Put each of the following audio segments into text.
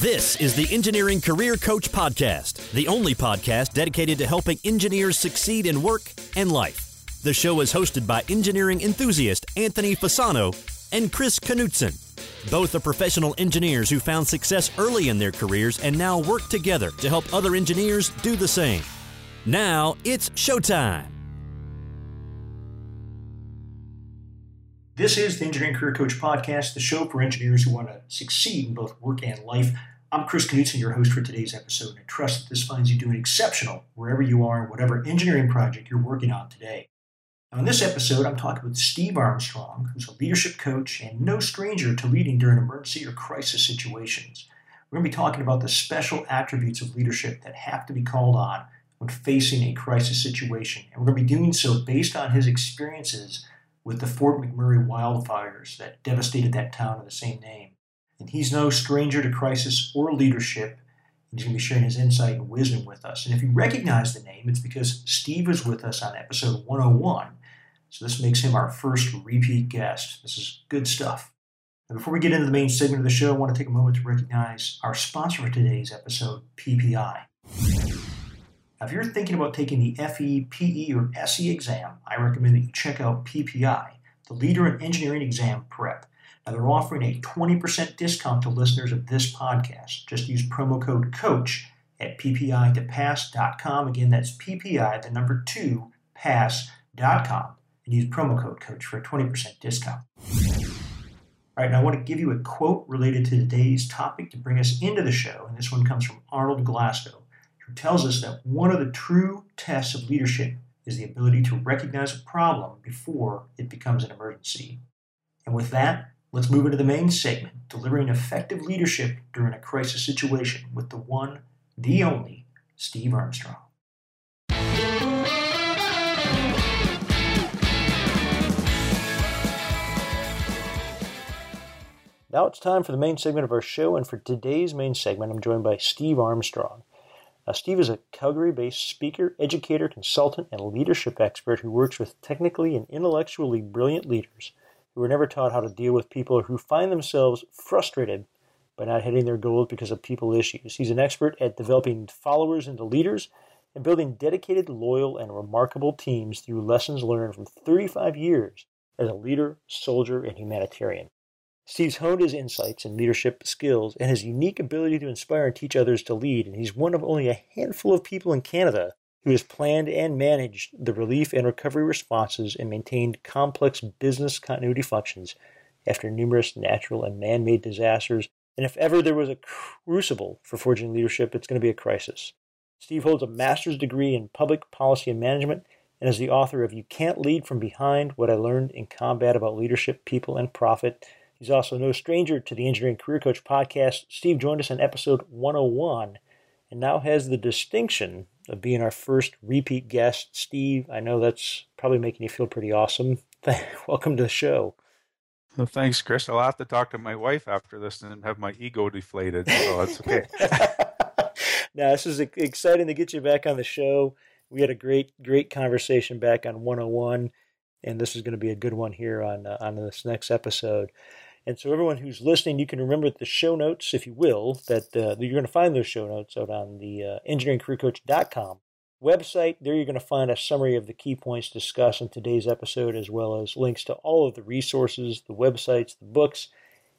This is the Engineering Career Coach Podcast, the only podcast dedicated to helping engineers succeed in work and life. The show is hosted by engineering enthusiast Anthony Fasano and Chris Knutson. Both are professional engineers who found success early in their careers and now work together to help other engineers do the same. Now it's showtime. This is the Engineering Career Coach Podcast, the show for engineers who want to succeed in both work and life. I'm Chris Knutson, your host for today's episode, and I trust that this finds you doing exceptional wherever you are and whatever engineering project you're working on today. Now, in this episode, I'm talking with Steve Armstrong, who's a leadership coach and no stranger to leading during emergency or crisis situations. We're going to be talking about the special attributes of leadership that have to be called on when facing a crisis situation. And we're going to be doing so based on his experiences with the Fort McMurray wildfires that devastated that town of the same name. And he's no stranger to crisis or leadership. And he's going to be sharing his insight and wisdom with us. And if you recognize the name, it's because Steve was with us on episode 101. So this makes him our first repeat guest. This is good stuff. Before we get into the main segment of the show, I want to take a moment to recognize our sponsor for today's episode, PPI. Now, if you're thinking about taking the FE, PE, or SE exam, I recommend that you check out PPI, the leader in engineering exam prep. Now, they're offering a 20% discount to listeners of this podcast. Just use promo code COACH at ppi2pass.com. Again, that's PPI, the number two, pass.com, and use promo code COACH for a 20% discount. All right, now I want to give you a quote related to today's topic to bring us into the show, and this one comes from Arnold Glasgow who tells us that one of the true tests of leadership is the ability to recognize a problem before it becomes an emergency. And with that, let's move into the main segment delivering effective leadership during a crisis situation with the one, the only, Steve Armstrong. Now it's time for the main segment of our show, and for today's main segment, I'm joined by Steve Armstrong. Uh, Steve is a Calgary based speaker, educator, consultant, and leadership expert who works with technically and intellectually brilliant leaders were never taught how to deal with people who find themselves frustrated by not hitting their goals because of people issues. He's an expert at developing followers into leaders and building dedicated, loyal, and remarkable teams through lessons learned from 35 years as a leader, soldier, and humanitarian. Steve's honed his insights and leadership skills and his unique ability to inspire and teach others to lead, and he's one of only a handful of people in Canada who has planned and managed the relief and recovery responses and maintained complex business continuity functions after numerous natural and man made disasters. And if ever there was a crucible for forging leadership, it's going to be a crisis. Steve holds a master's degree in public policy and management and is the author of You Can't Lead from Behind What I Learned in Combat About Leadership, People, and Profit He's also no stranger to the Engineering Career Coach podcast. Steve joined us on episode 101 and now has the distinction of being our first repeat guest. Steve, I know that's probably making you feel pretty awesome. Welcome to the show. Well, thanks, Chris. I'll have to talk to my wife after this and have my ego deflated, so that's okay. now, this is exciting to get you back on the show. We had a great, great conversation back on 101, and this is going to be a good one here on uh, on this next episode. And so, everyone who's listening, you can remember the show notes, if you will, that, uh, you're going to find those show notes out on the uh, engineeringcareercoach.com website. There, you're going to find a summary of the key points discussed in today's episode, as well as links to all of the resources, the websites, the books,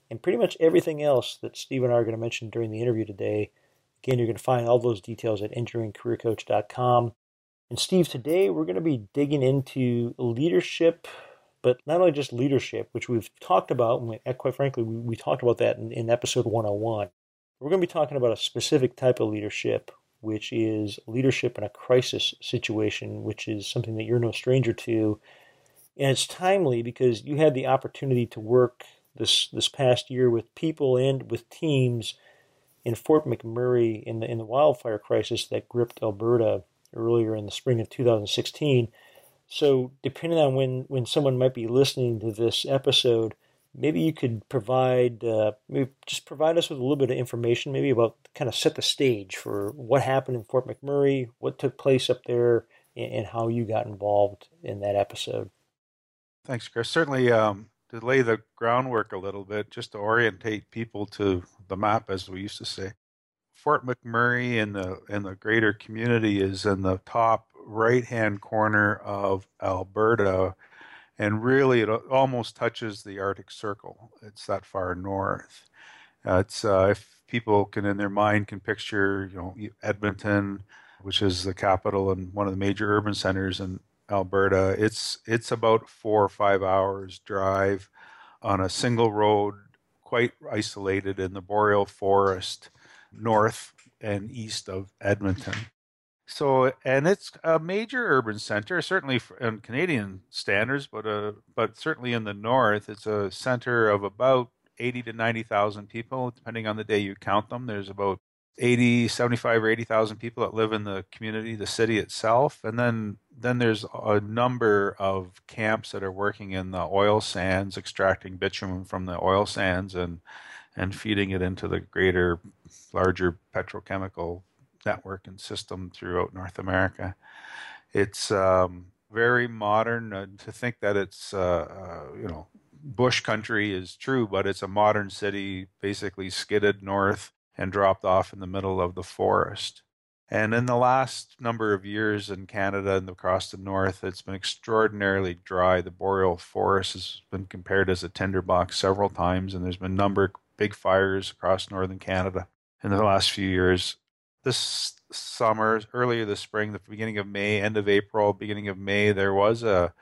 and pretty much everything else that Steve and I are going to mention during the interview today. Again, you're going to find all those details at engineeringcareercoach.com. And Steve, today we're going to be digging into leadership but not only just leadership, which we've talked about, and eh, quite frankly, we, we talked about that in, in episode 101. We're going to be talking about a specific type of leadership, which is leadership in a crisis situation, which is something that you're no stranger to. And it's timely because you had the opportunity to work this this past year with people and with teams in Fort McMurray in the in the wildfire crisis that gripped Alberta earlier in the spring of 2016. So, depending on when, when someone might be listening to this episode, maybe you could provide, uh, maybe just provide us with a little bit of information, maybe about kind of set the stage for what happened in Fort McMurray, what took place up there, and, and how you got involved in that episode. Thanks, Chris. Certainly, um, to lay the groundwork a little bit, just to orientate people to the map, as we used to say. Fort McMurray in the in the greater community is in the top right hand corner of Alberta, and really it almost touches the Arctic Circle. It's that far north. Uh, it's uh, if people can in their mind can picture you know Edmonton, which is the capital and one of the major urban centers in Alberta. It's it's about four or five hours drive on a single road, quite isolated in the boreal forest, north and east of Edmonton. So, and it's a major urban center, certainly in Canadian standards, but uh, but certainly in the north, it's a center of about eighty to ninety thousand people, depending on the day you count them. There's about 80, 75 or 80,000 people that live in the community, the city itself. And then, then there's a number of camps that are working in the oil sands, extracting bitumen from the oil sands and, and feeding it into the greater, larger petrochemical network and system throughout North America. It's um, very modern. Uh, to think that it's, uh, uh, you know, bush country is true, but it's a modern city, basically skidded north and dropped off in the middle of the forest. And in the last number of years in Canada and across the north, it's been extraordinarily dry. The boreal forest has been compared as a tinderbox several times, and there's been a number of big fires across northern Canada in the last few years. This summer, earlier this spring, the beginning of May, end of April, beginning of May, there was a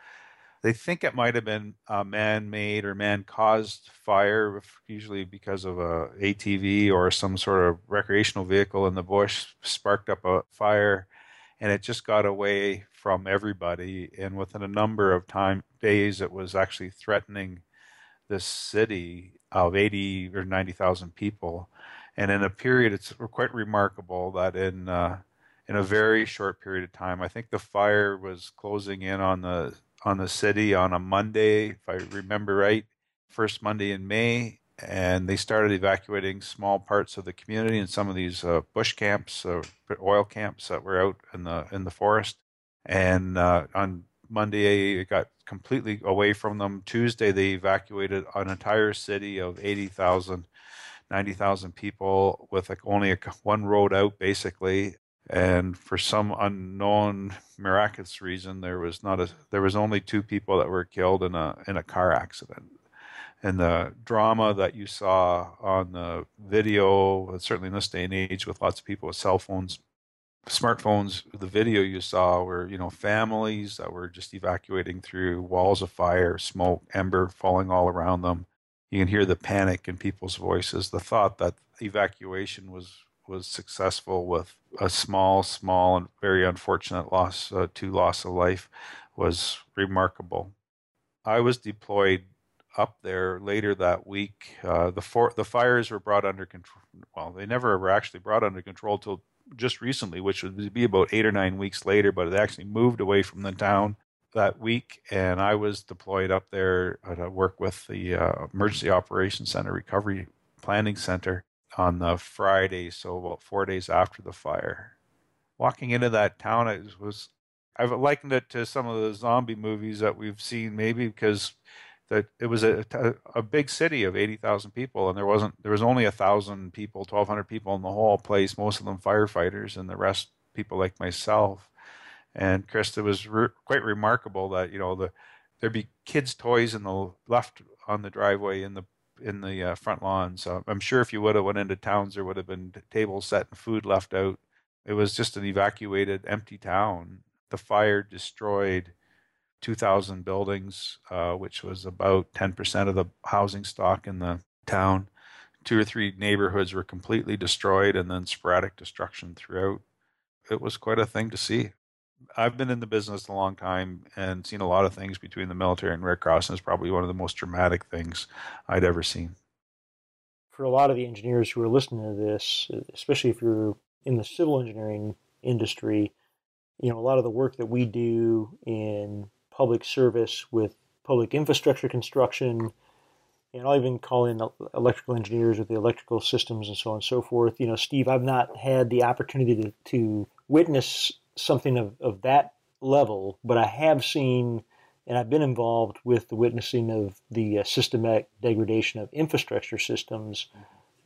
they think it might have been a man-made or man-caused fire, usually because of a ATV or some sort of recreational vehicle in the bush sparked up a fire, and it just got away from everybody. And within a number of time days, it was actually threatening this city of 80 or 90,000 people. And in a period, it's quite remarkable that in uh, in a very short period of time, I think the fire was closing in on the on the city on a Monday, if I remember right, first Monday in May, and they started evacuating small parts of the community and some of these uh, bush camps, uh, oil camps that were out in the in the forest. And uh, on Monday, it got completely away from them. Tuesday, they evacuated an entire city of 80,000, 90,000 people with like only a, one road out, basically. And for some unknown miraculous reason there was not a there was only two people that were killed in a in a car accident. And the drama that you saw on the video certainly in this day and age with lots of people with cell phones smartphones the video you saw were you know families that were just evacuating through walls of fire smoke ember falling all around them you can hear the panic in people's voices the thought that evacuation was was successful with a small, small, and very unfortunate loss uh, to loss of life was remarkable. I was deployed up there later that week. Uh, the for, the fires were brought under control. Well, they never were actually brought under control till just recently, which would be about eight or nine weeks later. But it actually moved away from the town that week, and I was deployed up there to work with the uh, Emergency Operations Center Recovery Planning Center on the Friday, so about four days after the fire. Walking into that town, it was I've likened it to some of the zombie movies that we've seen, maybe because that it was a, a big city of 80,000 people and there wasn't there was only a thousand people 1200 people in the whole place most of them firefighters and the rest people like myself and Chris it was re- quite remarkable that you know the there'd be kids toys in the left on the driveway in the in the uh, front lawn. So I'm sure if you would have went into towns, there would have been tables set and food left out. It was just an evacuated, empty town. The fire destroyed 2,000 buildings, uh, which was about 10% of the housing stock in the town. Two or three neighborhoods were completely destroyed, and then sporadic destruction throughout. It was quite a thing to see. I've been in the business a long time and seen a lot of things between the military and Red Cross, and it's probably one of the most dramatic things I'd ever seen. For a lot of the engineers who are listening to this, especially if you're in the civil engineering industry, you know, a lot of the work that we do in public service with public infrastructure construction, and I'll even call in electrical engineers with the electrical systems and so on and so forth. You know, Steve, I've not had the opportunity to, to witness something of, of that level, but I have seen and I've been involved with the witnessing of the uh, systematic degradation of infrastructure systems.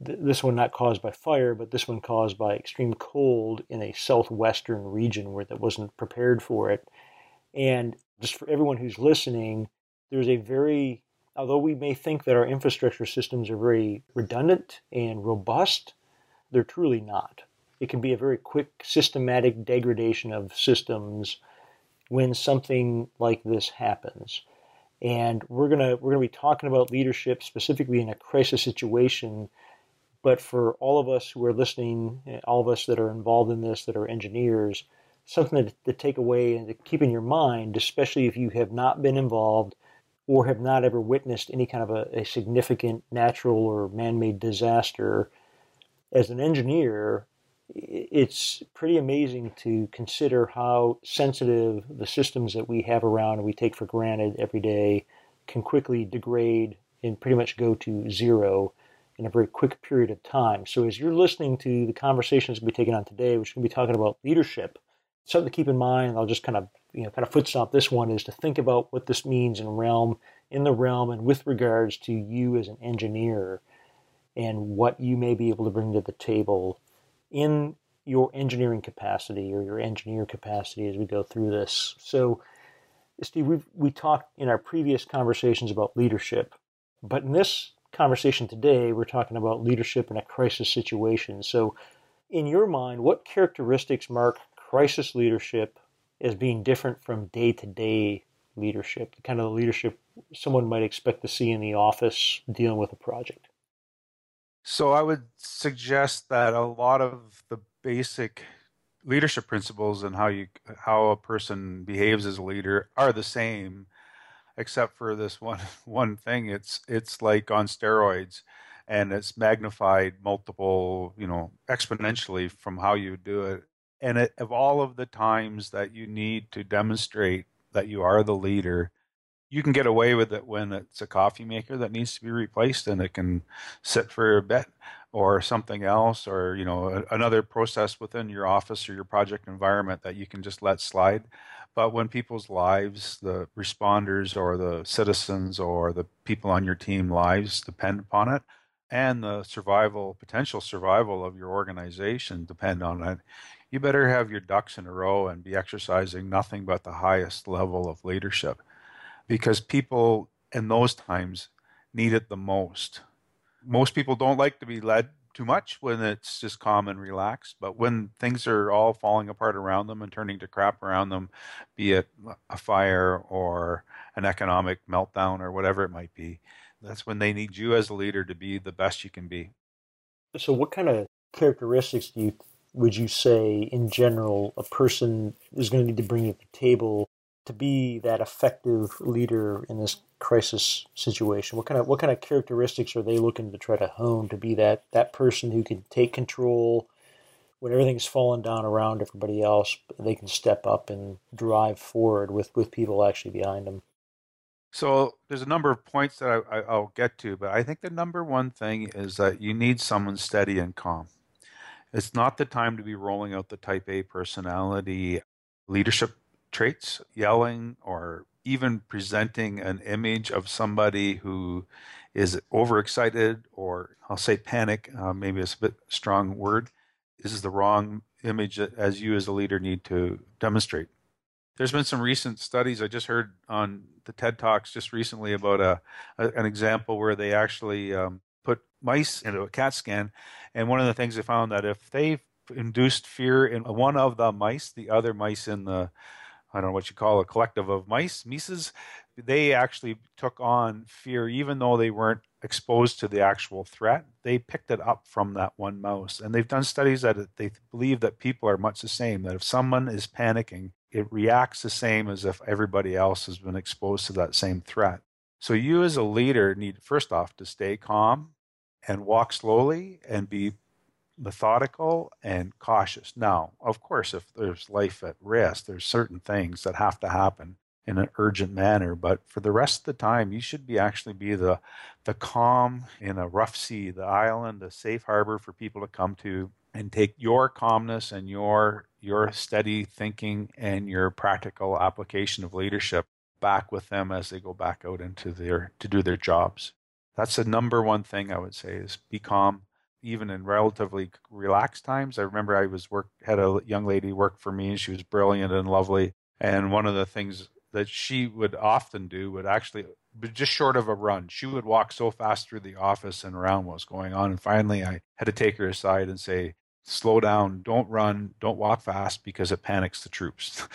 Th- this one not caused by fire, but this one caused by extreme cold in a southwestern region where that wasn't prepared for it. And just for everyone who's listening, there's a very although we may think that our infrastructure systems are very redundant and robust, they're truly not. It can be a very quick, systematic degradation of systems when something like this happens. And we're gonna we're gonna be talking about leadership specifically in a crisis situation. But for all of us who are listening, all of us that are involved in this, that are engineers, something to, to take away and to keep in your mind, especially if you have not been involved or have not ever witnessed any kind of a, a significant natural or man made disaster, as an engineer, it's pretty amazing to consider how sensitive the systems that we have around and we take for granted every day can quickly degrade and pretty much go to zero in a very quick period of time. So, as you're listening to the conversations we'll be taking on today, which going to be talking about leadership, something to keep in mind. I'll just kind of you know kind of foot stomp this one is to think about what this means in realm in the realm and with regards to you as an engineer and what you may be able to bring to the table in your engineering capacity or your engineer capacity as we go through this. So, Steve, we we talked in our previous conversations about leadership, but in this conversation today, we're talking about leadership in a crisis situation. So, in your mind, what characteristics mark crisis leadership as being different from day to day leadership, the kind of the leadership someone might expect to see in the office dealing with a project? So I would suggest that a lot of the basic leadership principles and how you how a person behaves as a leader are the same except for this one one thing. It's it's like on steroids and it's magnified multiple you know exponentially from how you do it. And it, of all of the times that you need to demonstrate that you are the leader, you can get away with it when it's a coffee maker that needs to be replaced and it can sit for a bit or something else or you know another process within your office or your project environment that you can just let slide. But when people's lives the responders or the citizens or the people on your team lives depend upon it and the survival potential survival of your organization depend on it you better have your ducks in a row and be exercising nothing but the highest level of leadership because people in those times need it the most. Most people don't like to be led too much when it's just calm and relaxed, but when things are all falling apart around them and turning to crap around them, be it a fire or an economic meltdown or whatever it might be, that's when they need you as a leader to be the best you can be. So, what kind of characteristics do you would you say, in general, a person is going to need to bring to the table to be that effective leader in this crisis situation? What kind of what kind of characteristics are they looking to try to hone to be that that person who can take control when everything's falling down around everybody else? They can step up and drive forward with with people actually behind them. So there's a number of points that I, I, will get to, but I think the number one thing is that you need someone steady and calm. It's not the time to be rolling out the type A personality leadership traits, yelling, or even presenting an image of somebody who is overexcited or I'll say panic, uh, maybe it's a bit strong word. This is the wrong image that as you as a leader need to demonstrate. There's been some recent studies I just heard on the TED Talks just recently about a, a an example where they actually um, put mice into a CAT scan, and one of the things they found that if they induced fear in one of the mice, the other mice in the I don't know what you call a collective of mice, mices, they actually took on fear even though they weren't exposed to the actual threat. They picked it up from that one mouse. And they've done studies that they believe that people are much the same, that if someone is panicking, it reacts the same as if everybody else has been exposed to that same threat. So you as a leader need first off to stay calm and walk slowly and be methodical and cautious. Now, of course, if there's life at risk, there's certain things that have to happen in an urgent manner, but for the rest of the time, you should be actually be the the calm in a rough sea, the island, a safe harbor for people to come to and take your calmness and your your steady thinking and your practical application of leadership back with them as they go back out into their to do their jobs. That's the number one thing I would say is be calm, even in relatively relaxed times. I remember I was work had a young lady work for me, and she was brilliant and lovely. And one of the things that she would often do would actually but just short of a run. She would walk so fast through the office and around what was going on. And finally, I had to take her aside and say, slow down, don't run, don't walk fast because it panics the troops.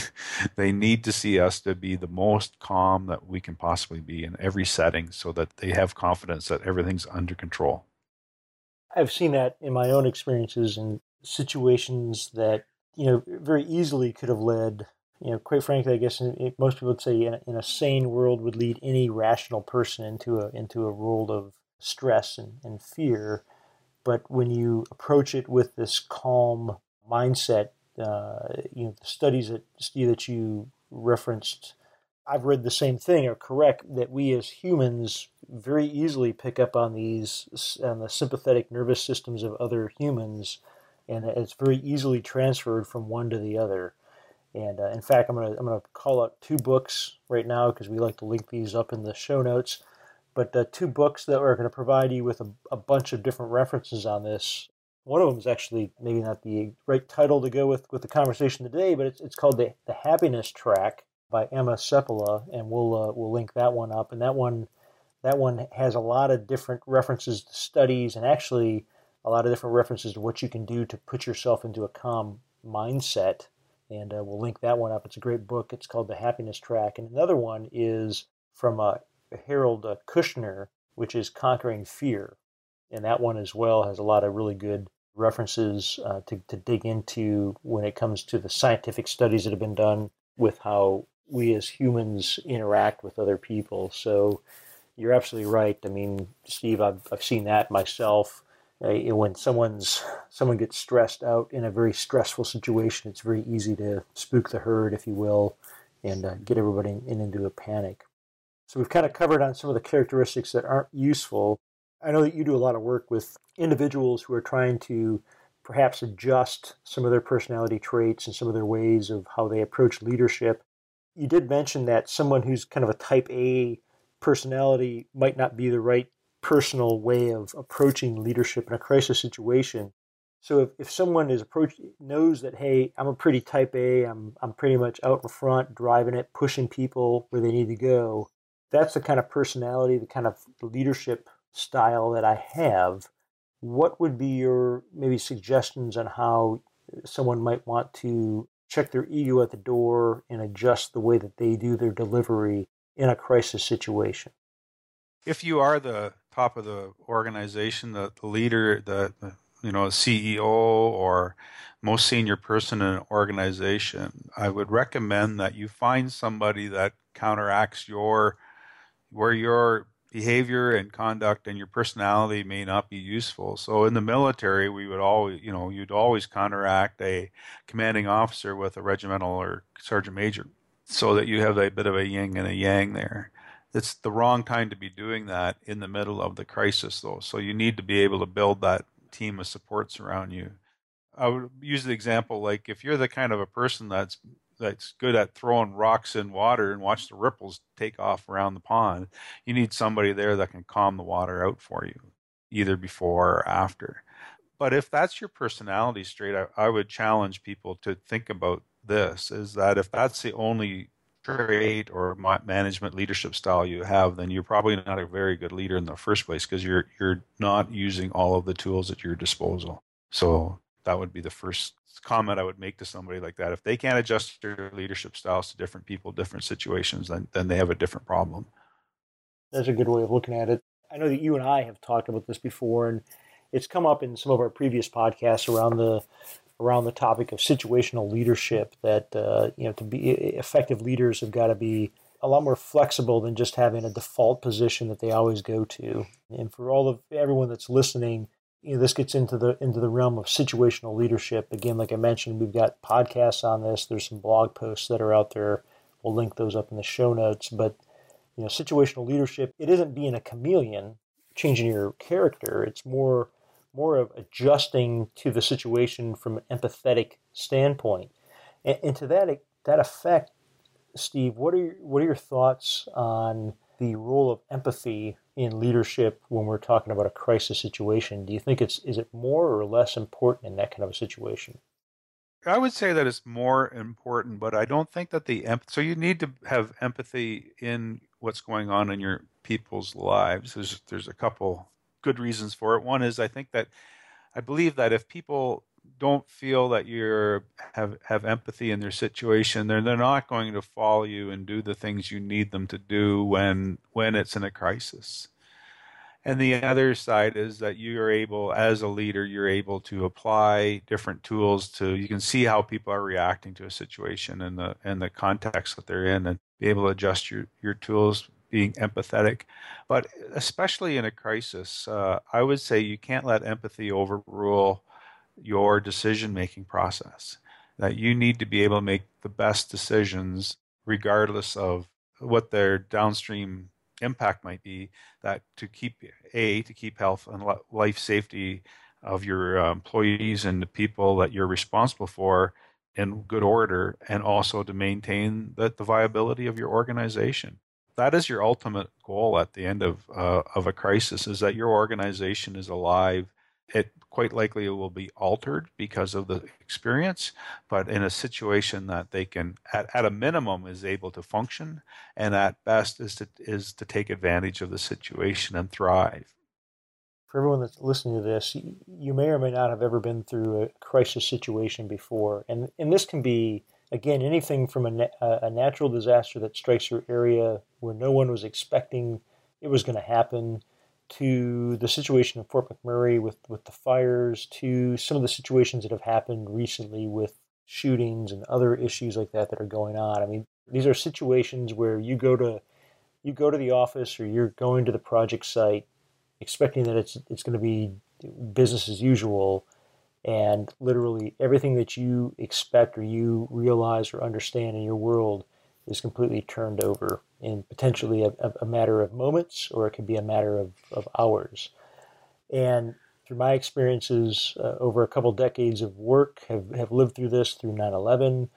they need to see us to be the most calm that we can possibly be in every setting so that they have confidence that everything's under control. I've seen that in my own experiences and situations that, you know, very easily could have led you know, quite frankly, I guess most people would say in a, in a, sane world would lead any rational person into a into a world of stress and, and fear. But when you approach it with this calm mindset, uh, you know, the studies that Steve that you referenced, I've read the same thing are correct that we as humans very easily pick up on these on the sympathetic nervous systems of other humans, and it's very easily transferred from one to the other. And uh, in fact, I'm gonna I'm gonna call out two books right now because we like to link these up in the show notes. But uh, two books that are going to provide you with a, a bunch of different references on this. One of them is actually maybe not the right title to go with with the conversation today, but it's it's called the the Happiness Track by Emma Seppala, and we'll uh, we'll link that one up. And that one that one has a lot of different references to studies and actually a lot of different references to what you can do to put yourself into a calm mindset and uh, we'll link that one up. It's a great book. It's called The Happiness Track. And another one is from uh, Harold uh, Kushner, which is Conquering Fear. And that one as well has a lot of really good references uh, to, to dig into when it comes to the scientific studies that have been done with how we as humans interact with other people. So you're absolutely right. I mean, Steve, I've, I've seen that myself uh, when someone's someone gets stressed out in a very stressful situation, it's very easy to spook the herd, if you will, and uh, get everybody in, into a panic. So we've kind of covered on some of the characteristics that aren't useful. I know that you do a lot of work with individuals who are trying to perhaps adjust some of their personality traits and some of their ways of how they approach leadership. You did mention that someone who's kind of a type A personality might not be the right personal way of approaching leadership in a crisis situation. So if, if someone is approach knows that hey, I'm a pretty type A, I'm I'm pretty much out in front, driving it, pushing people where they need to go. That's the kind of personality, the kind of leadership style that I have. What would be your maybe suggestions on how someone might want to check their ego at the door and adjust the way that they do their delivery in a crisis situation? If you are the top of the organization, the, the leader, the, the you know CEO or most senior person in an organization, I would recommend that you find somebody that counteracts your where your behavior and conduct and your personality may not be useful. So in the mm-hmm. military, we would always, you know, you'd always counteract a commanding officer with a regimental or sergeant major so that you have a bit of a yin and a yang there it's the wrong time to be doing that in the middle of the crisis, though. So you need to be able to build that team of supports around you. I would use the example like if you're the kind of a person that's that's good at throwing rocks in water and watch the ripples take off around the pond, you need somebody there that can calm the water out for you, either before or after. But if that's your personality trait, I, I would challenge people to think about this: is that if that's the only trait or management leadership style you have, then you're probably not a very good leader in the first place because you're you're not using all of the tools at your disposal. So that would be the first comment I would make to somebody like that. If they can't adjust their leadership styles to different people, different situations, then then they have a different problem. That's a good way of looking at it. I know that you and I have talked about this before, and it's come up in some of our previous podcasts around the around the topic of situational leadership that uh, you know to be effective leaders have got to be a lot more flexible than just having a default position that they always go to. And for all of everyone that's listening, you know, this gets into the into the realm of situational leadership. Again, like I mentioned, we've got podcasts on this. There's some blog posts that are out there. We'll link those up in the show notes. But you know, situational leadership, it isn't being a chameleon, changing your character. It's more more of adjusting to the situation from an empathetic standpoint. And, and to that that effect, Steve, what are your, what are your thoughts on the role of empathy in leadership when we're talking about a crisis situation? Do you think it's is it more or less important in that kind of a situation? I would say that it's more important, but I don't think that the empathy. so you need to have empathy in what's going on in your people's lives. There's there's a couple good reasons for it. One is I think that I believe that if people don't feel that you have have empathy in their situation, then they're not going to follow you and do the things you need them to do when when it's in a crisis. And the other side is that you are able, as a leader, you're able to apply different tools to. You can see how people are reacting to a situation and the and the context that they're in, and be able to adjust your your tools being empathetic. But especially in a crisis, uh, I would say you can't let empathy overrule your decision making process. That you need to be able to make the best decisions regardless of what their downstream impact might be that to keep a to keep health and life safety of your uh, employees and the people that you're responsible for in good order and also to maintain the, the viability of your organization that is your ultimate goal at the end of uh, of a crisis is that your organization is alive it quite likely it will be altered because of the experience, but in a situation that they can, at, at a minimum, is able to function, and at best is to is to take advantage of the situation and thrive. For everyone that's listening to this, you may or may not have ever been through a crisis situation before, and and this can be again anything from a, a natural disaster that strikes your area where no one was expecting it was going to happen to the situation in Fort McMurray with, with the fires, to some of the situations that have happened recently with shootings and other issues like that that are going on. I mean, these are situations where you go to you go to the office or you're going to the project site expecting that it's it's going to be business as usual and literally everything that you expect or you realize or understand in your world is completely turned over in potentially a, a, matter of moments or it could be a matter of, of hours. And through my experiences uh, over a couple decades of work, have, have lived through this through 9 11.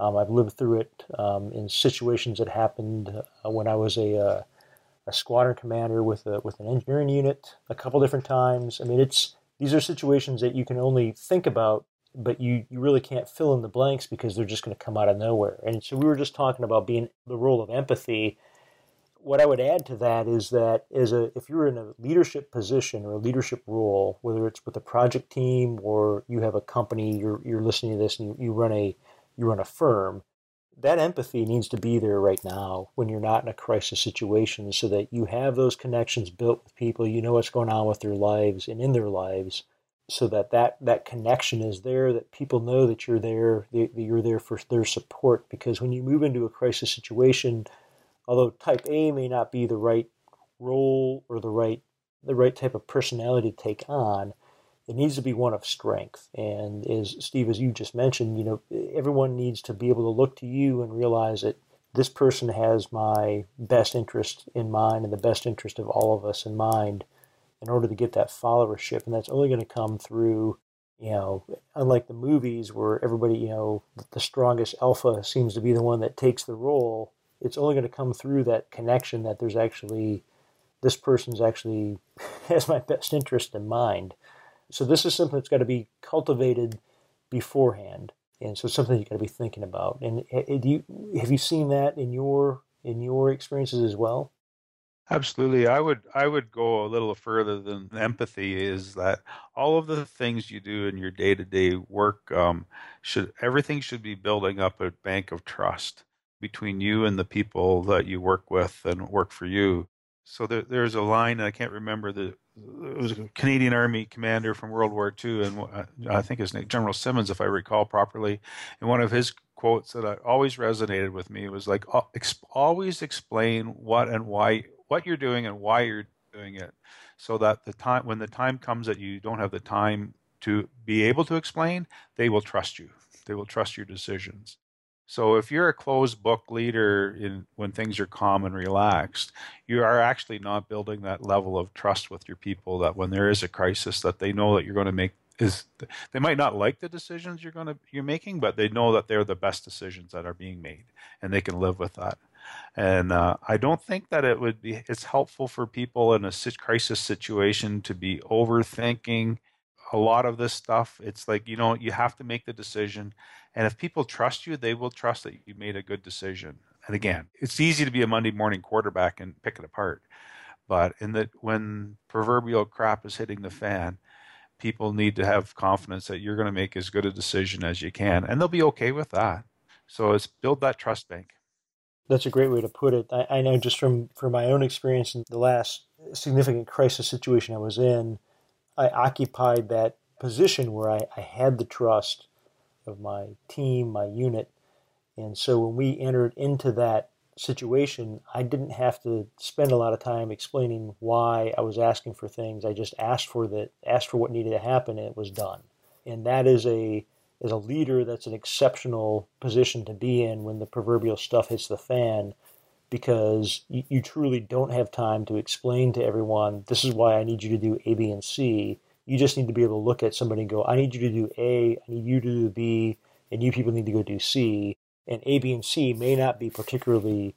Um, I've lived through it um, in situations that happened uh, when I was a, uh, a squadron commander with a, with an engineering unit a couple different times. I mean, it's these are situations that you can only think about but you, you really can't fill in the blanks because they're just going to come out of nowhere. And so we were just talking about being the role of empathy. What I would add to that is that as a if you're in a leadership position or a leadership role, whether it's with a project team or you have a company, you're you're listening to this and you, you run a you run a firm, that empathy needs to be there right now when you're not in a crisis situation so that you have those connections built with people, you know what's going on with their lives and in their lives so that, that that connection is there, that people know that you're there, that you're there for their support. Because when you move into a crisis situation, although type A may not be the right role or the right the right type of personality to take on, it needs to be one of strength. And as Steve, as you just mentioned, you know, everyone needs to be able to look to you and realize that this person has my best interest in mind and the best interest of all of us in mind in order to get that followership. And that's only going to come through, you know, unlike the movies where everybody, you know, the strongest alpha seems to be the one that takes the role. It's only going to come through that connection that there's actually, this person's actually has my best interest in mind. So this is something that's got to be cultivated beforehand. And so something you've got to be thinking about. And eh, eh, do you, have you seen that in your in your experiences as well? Absolutely. I would I would go a little further than empathy is that all of the things you do in your day-to-day work um, should everything should be building up a bank of trust between you and the people that you work with and work for you. So there, there's a line I can't remember the it was a Canadian Army commander from World War II, and uh, I think his name General Simonds, if I recall properly. And one of his quotes that always resonated with me was like, "Always explain what and why what you're doing and why you're doing it so that the time when the time comes that you don't have the time to be able to explain they will trust you they will trust your decisions so if you're a closed book leader in when things are calm and relaxed you are actually not building that level of trust with your people that when there is a crisis that they know that you're going to make is they might not like the decisions you're going to you're making, but they know that they're the best decisions that are being made, and they can live with that. And uh, I don't think that it would be it's helpful for people in a crisis situation to be overthinking a lot of this stuff. It's like you know you have to make the decision, and if people trust you, they will trust that you made a good decision. And again, it's easy to be a Monday morning quarterback and pick it apart, but in the when proverbial crap is hitting the fan people need to have confidence that you're going to make as good a decision as you can, and they'll be okay with that. So it's build that trust bank. That's a great way to put it. I, I know just from, from my own experience in the last significant crisis situation I was in, I occupied that position where I, I had the trust of my team, my unit. And so when we entered into that situation, I didn't have to spend a lot of time explaining why I was asking for things. I just asked for the asked for what needed to happen, and it was done. And that is a as a leader, that's an exceptional position to be in when the proverbial stuff hits the fan, because you, you truly don't have time to explain to everyone this is why I need you to do A, B, and C. You just need to be able to look at somebody and go, I need you to do A, I need you to do B, and you people need to go do C and A, B, and C may not be particularly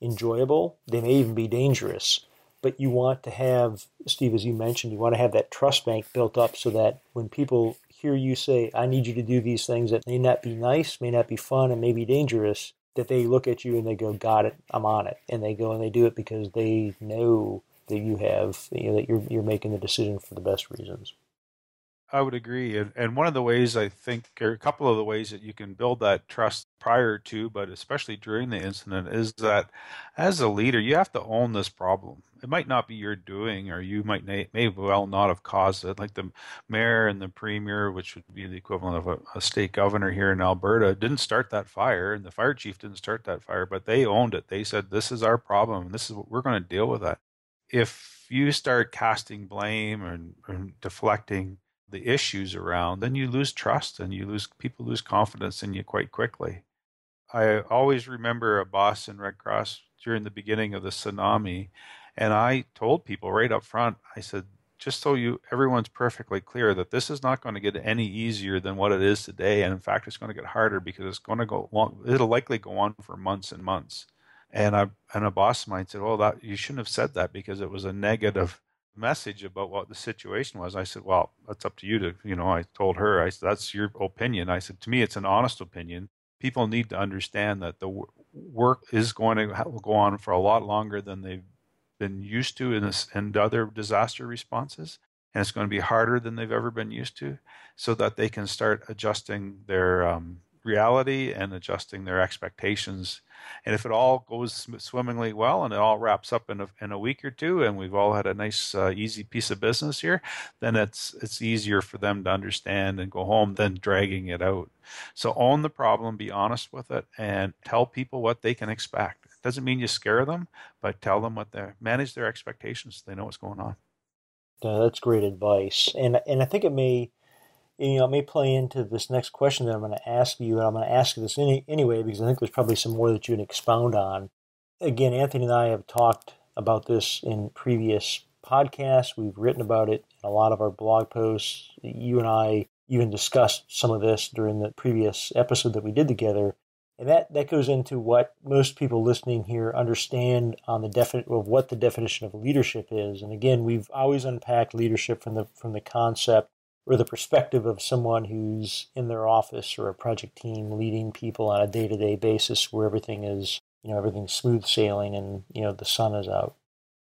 enjoyable. They may even be dangerous. But you want to have, Steve, as you mentioned, you want to have that trust bank built up so that when people hear you say, I need you to do these things that may not be nice, may not be fun, and may be dangerous, that they look at you and they go, Got it, I'm on it. And they go and they do it because they know that you have, you know, that you're, you're making the decision for the best reasons. I would agree. And, and one of the ways I think, or a couple of the ways that you can build that trust prior to, but especially during the incident, is that as a leader, you have to own this problem. It might not be your doing, or you might may well not have caused it. Like the mayor and the premier, which would be the equivalent of a, a state governor here in Alberta, didn't start that fire, and the fire chief didn't start that fire, but they owned it. They said, "This is our problem, and this is what we're going to deal with that. If you start casting blame and, and deflecting the issues around, then you lose trust and you lose people lose confidence in you quite quickly. I always remember a boss in Red Cross during the beginning of the tsunami, and I told people right up front, I said, just so you everyone's perfectly clear that this is not going to get any easier than what it is today, and in fact, it's going to get harder because it's going to go long. It'll likely go on for months and months. And I and a boss of mine said, "Well, that you shouldn't have said that because it was a negative message about what the situation was. I said, "Well, that's up to you to, you know." I told her, "I said that's your opinion." I said, "To me, it's an honest opinion. People need to understand that the work is going to go on for a lot longer than they've been used to in this and other disaster responses, and it's going to be harder than they've ever been used to, so that they can start adjusting their um, reality and adjusting their expectations. And if it all goes swimmingly well and it all wraps up in a, in a week or two, and we've all had a nice, uh, easy piece of business here, then it's it's easier for them to understand and go home than dragging it out. So own the problem, be honest with it, and tell people what they can expect. It doesn't mean you scare them, but tell them what they manage their expectations. So they know what's going on. Yeah, that's great advice, and and I think it may you know, it may play into this next question that I'm going to ask you, and I'm going to ask you this any, anyway because I think there's probably some more that you can expound on. Again, Anthony and I have talked about this in previous podcasts. We've written about it in a lot of our blog posts. You and I even discussed some of this during the previous episode that we did together. And that, that goes into what most people listening here understand on the defi- of what the definition of leadership is. And again, we've always unpacked leadership from the from the concept or the perspective of someone who's in their office or a project team leading people on a day-to-day basis where everything is you know everything's smooth sailing and you know the sun is out.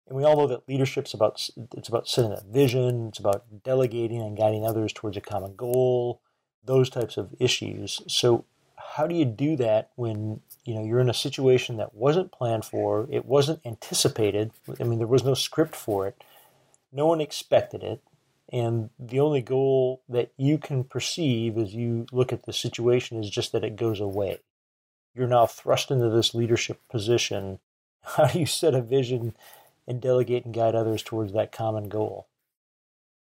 And we all know that leadership's about it's about setting a vision it's about delegating and guiding others towards a common goal those types of issues. So how do you do that when you know you're in a situation that wasn't planned for it wasn't anticipated i mean there was no script for it no one expected it and the only goal that you can perceive as you look at the situation is just that it goes away. You're now thrust into this leadership position. How do you set a vision and delegate and guide others towards that common goal?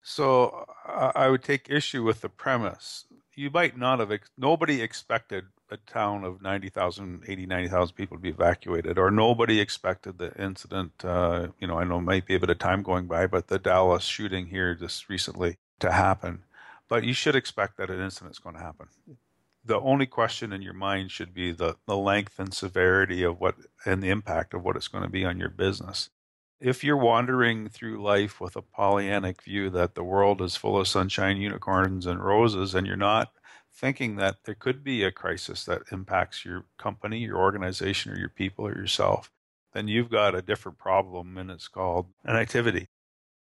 So uh, I would take issue with the premise. You might not have, nobody expected a town of 90,000, 80, 90,000 people to be evacuated, or nobody expected the incident. Uh, you know, I know it might be a bit of time going by, but the Dallas shooting here just recently to happen. but you should expect that an incident is going to happen. The only question in your mind should be the, the length and severity of what and the impact of what it's going to be on your business. If you're wandering through life with a Pollyannic view that the world is full of sunshine, unicorns, and roses, and you're not thinking that there could be a crisis that impacts your company, your organization, or your people, or yourself, then you've got a different problem, and it's called an activity.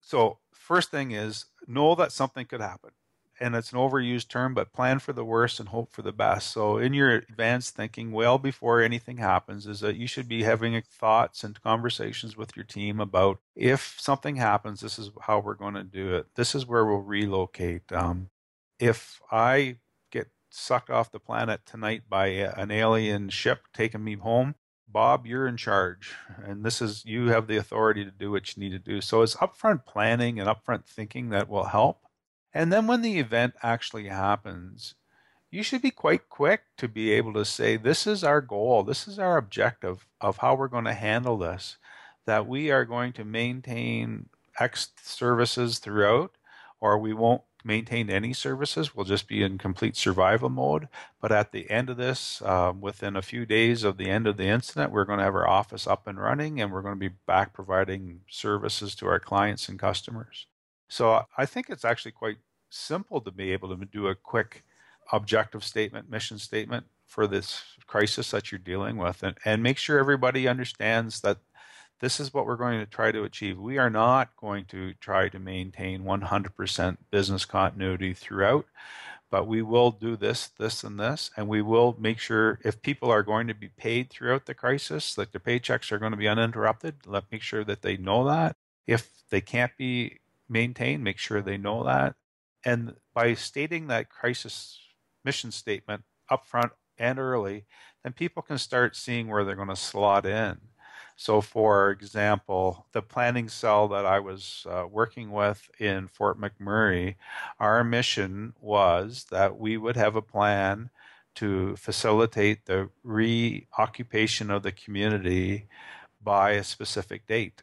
So, first thing is know that something could happen. And it's an overused term, but plan for the worst and hope for the best. So, in your advanced thinking, well before anything happens, is that you should be having thoughts and conversations with your team about if something happens, this is how we're going to do it. This is where we'll relocate. Um, if I sucked off the planet tonight by an alien ship taking me home, Bob, you're in charge, and this is you have the authority to do what you need to do. So it's upfront planning and upfront thinking that will help. And then when the event actually happens, you should be quite quick to be able to say, This is our goal, this is our objective of how we're going to handle this, that we are going to maintain X services throughout, or we won't maintain any services. We'll just be in complete survival mode. But at the end of this, um, within a few days of the end of the incident, we're going to have our office up and running and we're going to be back providing services to our clients and customers. So I think it's actually quite simple to be able to do a quick objective statement, mission statement for this crisis that you're dealing with and, and make sure everybody understands that this is what we're going to try to achieve. We are not going to try to maintain 100% business continuity throughout, but we will do this, this, and this, and we will make sure if people are going to be paid throughout the crisis, like their paychecks are going to be uninterrupted, let make sure that they know that. If they can't be maintained, make sure they know that. And by stating that crisis mission statement upfront and early, then people can start seeing where they're going to slot in so, for example, the planning cell that I was uh, working with in Fort McMurray, our mission was that we would have a plan to facilitate the reoccupation of the community by a specific date.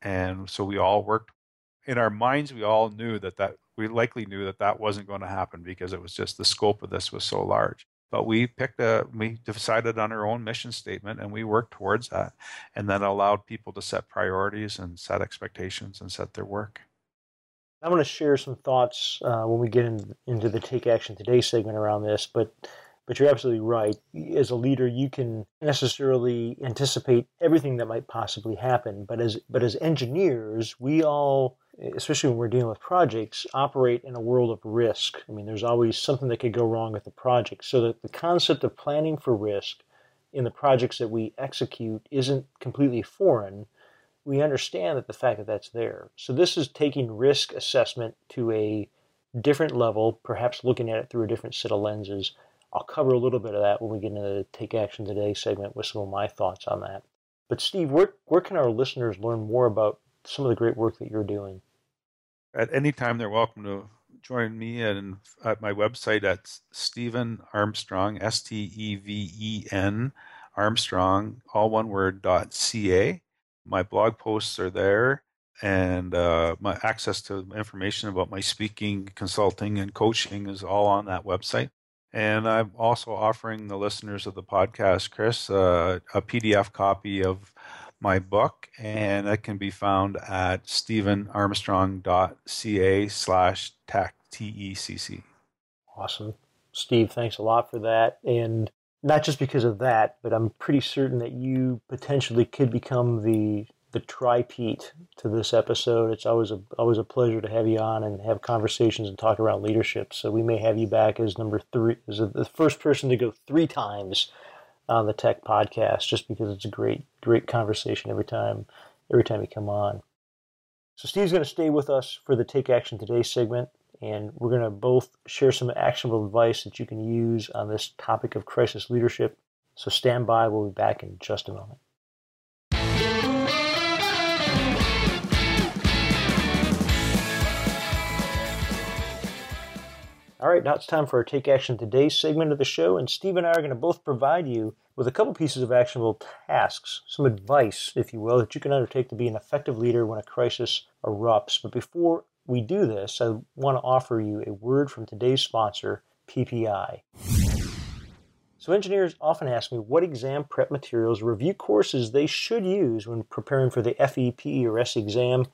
And so we all worked in our minds, we all knew that that we likely knew that that wasn't going to happen because it was just the scope of this was so large but we picked a we decided on our own mission statement and we worked towards that and then allowed people to set priorities and set expectations and set their work. I'm going to share some thoughts uh, when we get in, into the take action today segment around this but but you're absolutely right as a leader you can necessarily anticipate everything that might possibly happen but as but as engineers we all especially when we're dealing with projects, operate in a world of risk. I mean, there's always something that could go wrong with the project. So that the concept of planning for risk in the projects that we execute isn't completely foreign. We understand that the fact that that's there. So this is taking risk assessment to a different level, perhaps looking at it through a different set of lenses. I'll cover a little bit of that when we get into the Take Action Today segment with some of my thoughts on that. But Steve, where, where can our listeners learn more about some of the great work that you're doing? At any time, they're welcome to join me and at my website at Steven Armstrong, S T E V E N Armstrong, all one word, dot ca. My blog posts are there, and uh, my access to information about my speaking, consulting, and coaching is all on that website. And I'm also offering the listeners of the podcast, Chris, uh, a PDF copy of my book, and it can be found at stevenarmstrong.ca slash tech, T-E-C-C. Awesome. Steve, thanks a lot for that. And not just because of that, but I'm pretty certain that you potentially could become the the tri-peat to this episode. It's always a always a pleasure to have you on and have conversations and talk around leadership. So we may have you back as number three, as the first person to go three times on the tech podcast just because it's a great great conversation every time every time you come on. So Steve's going to stay with us for the Take Action Today segment, and we're going to both share some actionable advice that you can use on this topic of crisis leadership. So stand by. We'll be back in just a moment. All right, now it's time for our Take Action Today segment of the show, and Steve and I are going to both provide you with a couple pieces of actionable tasks, some advice, if you will, that you can undertake to be an effective leader when a crisis erupts. But before we do this, I want to offer you a word from today's sponsor, PPI. So, engineers often ask me what exam prep materials review courses they should use when preparing for the FEP or S exam.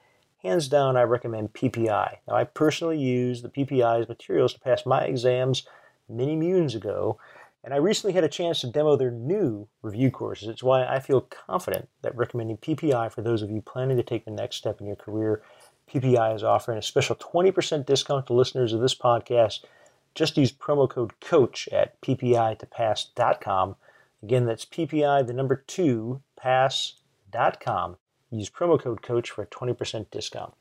Hands down, I recommend PPI. Now, I personally use the PPI's materials to pass my exams many moons ago, and I recently had a chance to demo their new review courses. It's why I feel confident that recommending PPI for those of you planning to take the next step in your career. PPI is offering a special 20% discount to listeners of this podcast just use promo code COACH at ppi2pass.com. Again, that's PPI, the number two, pass.com. Use promo code COACH for a 20% discount.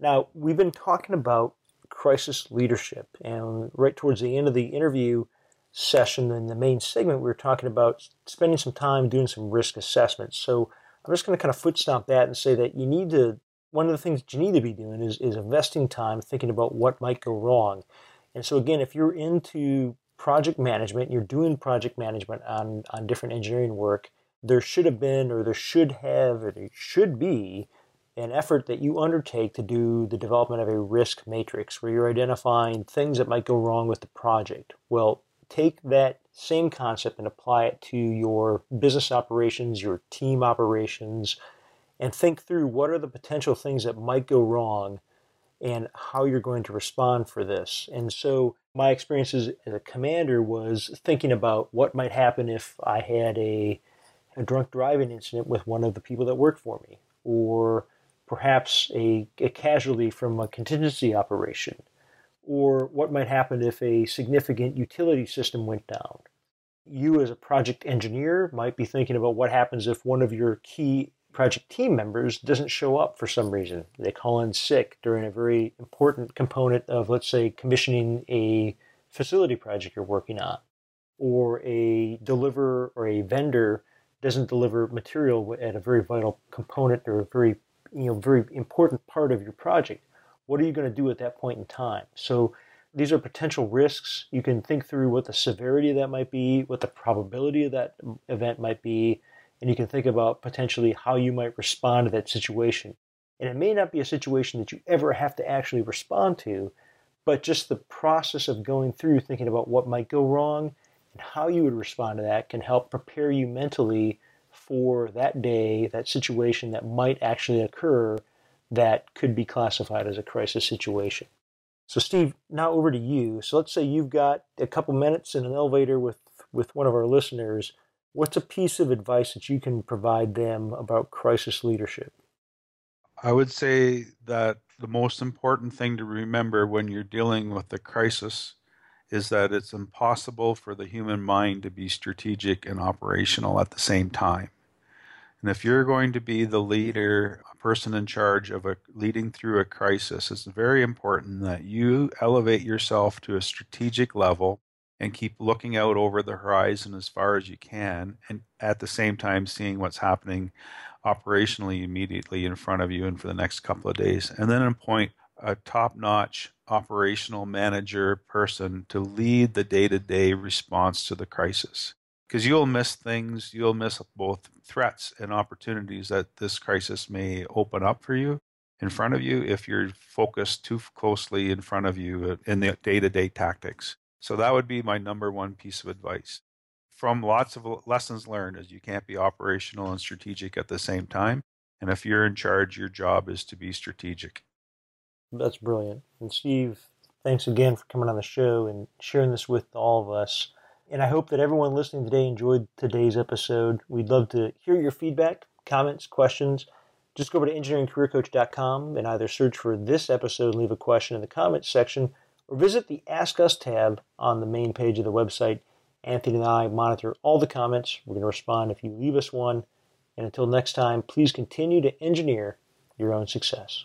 Now, we've been talking about crisis leadership, and right towards the end of the interview session in the main segment, we were talking about spending some time doing some risk assessments. So I'm just going to kind of foot stomp that and say that you need to one of the things that you need to be doing is, is investing time thinking about what might go wrong. And so, again, if you're into project management, you're doing project management on, on different engineering work, there should have been, or there should have, or there should be an effort that you undertake to do the development of a risk matrix where you're identifying things that might go wrong with the project. Well, take that same concept and apply it to your business operations, your team operations, and think through what are the potential things that might go wrong and how you're going to respond for this. And so my experiences as a commander was thinking about what might happen if I had a, a drunk driving incident with one of the people that work for me, or perhaps a, a casualty from a contingency operation, or what might happen if a significant utility system went down. You, as a project engineer, might be thinking about what happens if one of your key project team members doesn't show up for some reason. They call in sick during a very important component of, let's say, commissioning a facility project you're working on, or a deliverer or a vendor doesn't deliver material at a very vital component or a very you know very important part of your project. What are you going to do at that point in time? So these are potential risks. You can think through what the severity of that might be, what the probability of that event might be, and you can think about potentially how you might respond to that situation. And it may not be a situation that you ever have to actually respond to, but just the process of going through thinking about what might go wrong and how you would respond to that can help prepare you mentally for that day, that situation that might actually occur that could be classified as a crisis situation. So, Steve, now over to you. So, let's say you've got a couple minutes in an elevator with, with one of our listeners What's a piece of advice that you can provide them about crisis leadership? I would say that the most important thing to remember when you're dealing with a crisis is that it's impossible for the human mind to be strategic and operational at the same time. And if you're going to be the leader, a person in charge of a leading through a crisis, it's very important that you elevate yourself to a strategic level and keep looking out over the horizon as far as you can, and at the same time seeing what's happening operationally immediately in front of you and for the next couple of days. And then appoint a top notch operational manager person to lead the day to day response to the crisis. Because you'll miss things, you'll miss both threats and opportunities that this crisis may open up for you in front of you if you're focused too closely in front of you uh, in the day to day tactics. So that would be my number one piece of advice. From lots of lessons learned is you can't be operational and strategic at the same time. And if you're in charge, your job is to be strategic. That's brilliant. And Steve, thanks again for coming on the show and sharing this with all of us. And I hope that everyone listening today enjoyed today's episode. We'd love to hear your feedback, comments, questions. Just go over to engineeringcareercoach.com and either search for this episode and leave a question in the comments section or visit the Ask Us tab on the main page of the website. Anthony and I monitor all the comments. We're going to respond if you leave us one. And until next time, please continue to engineer your own success.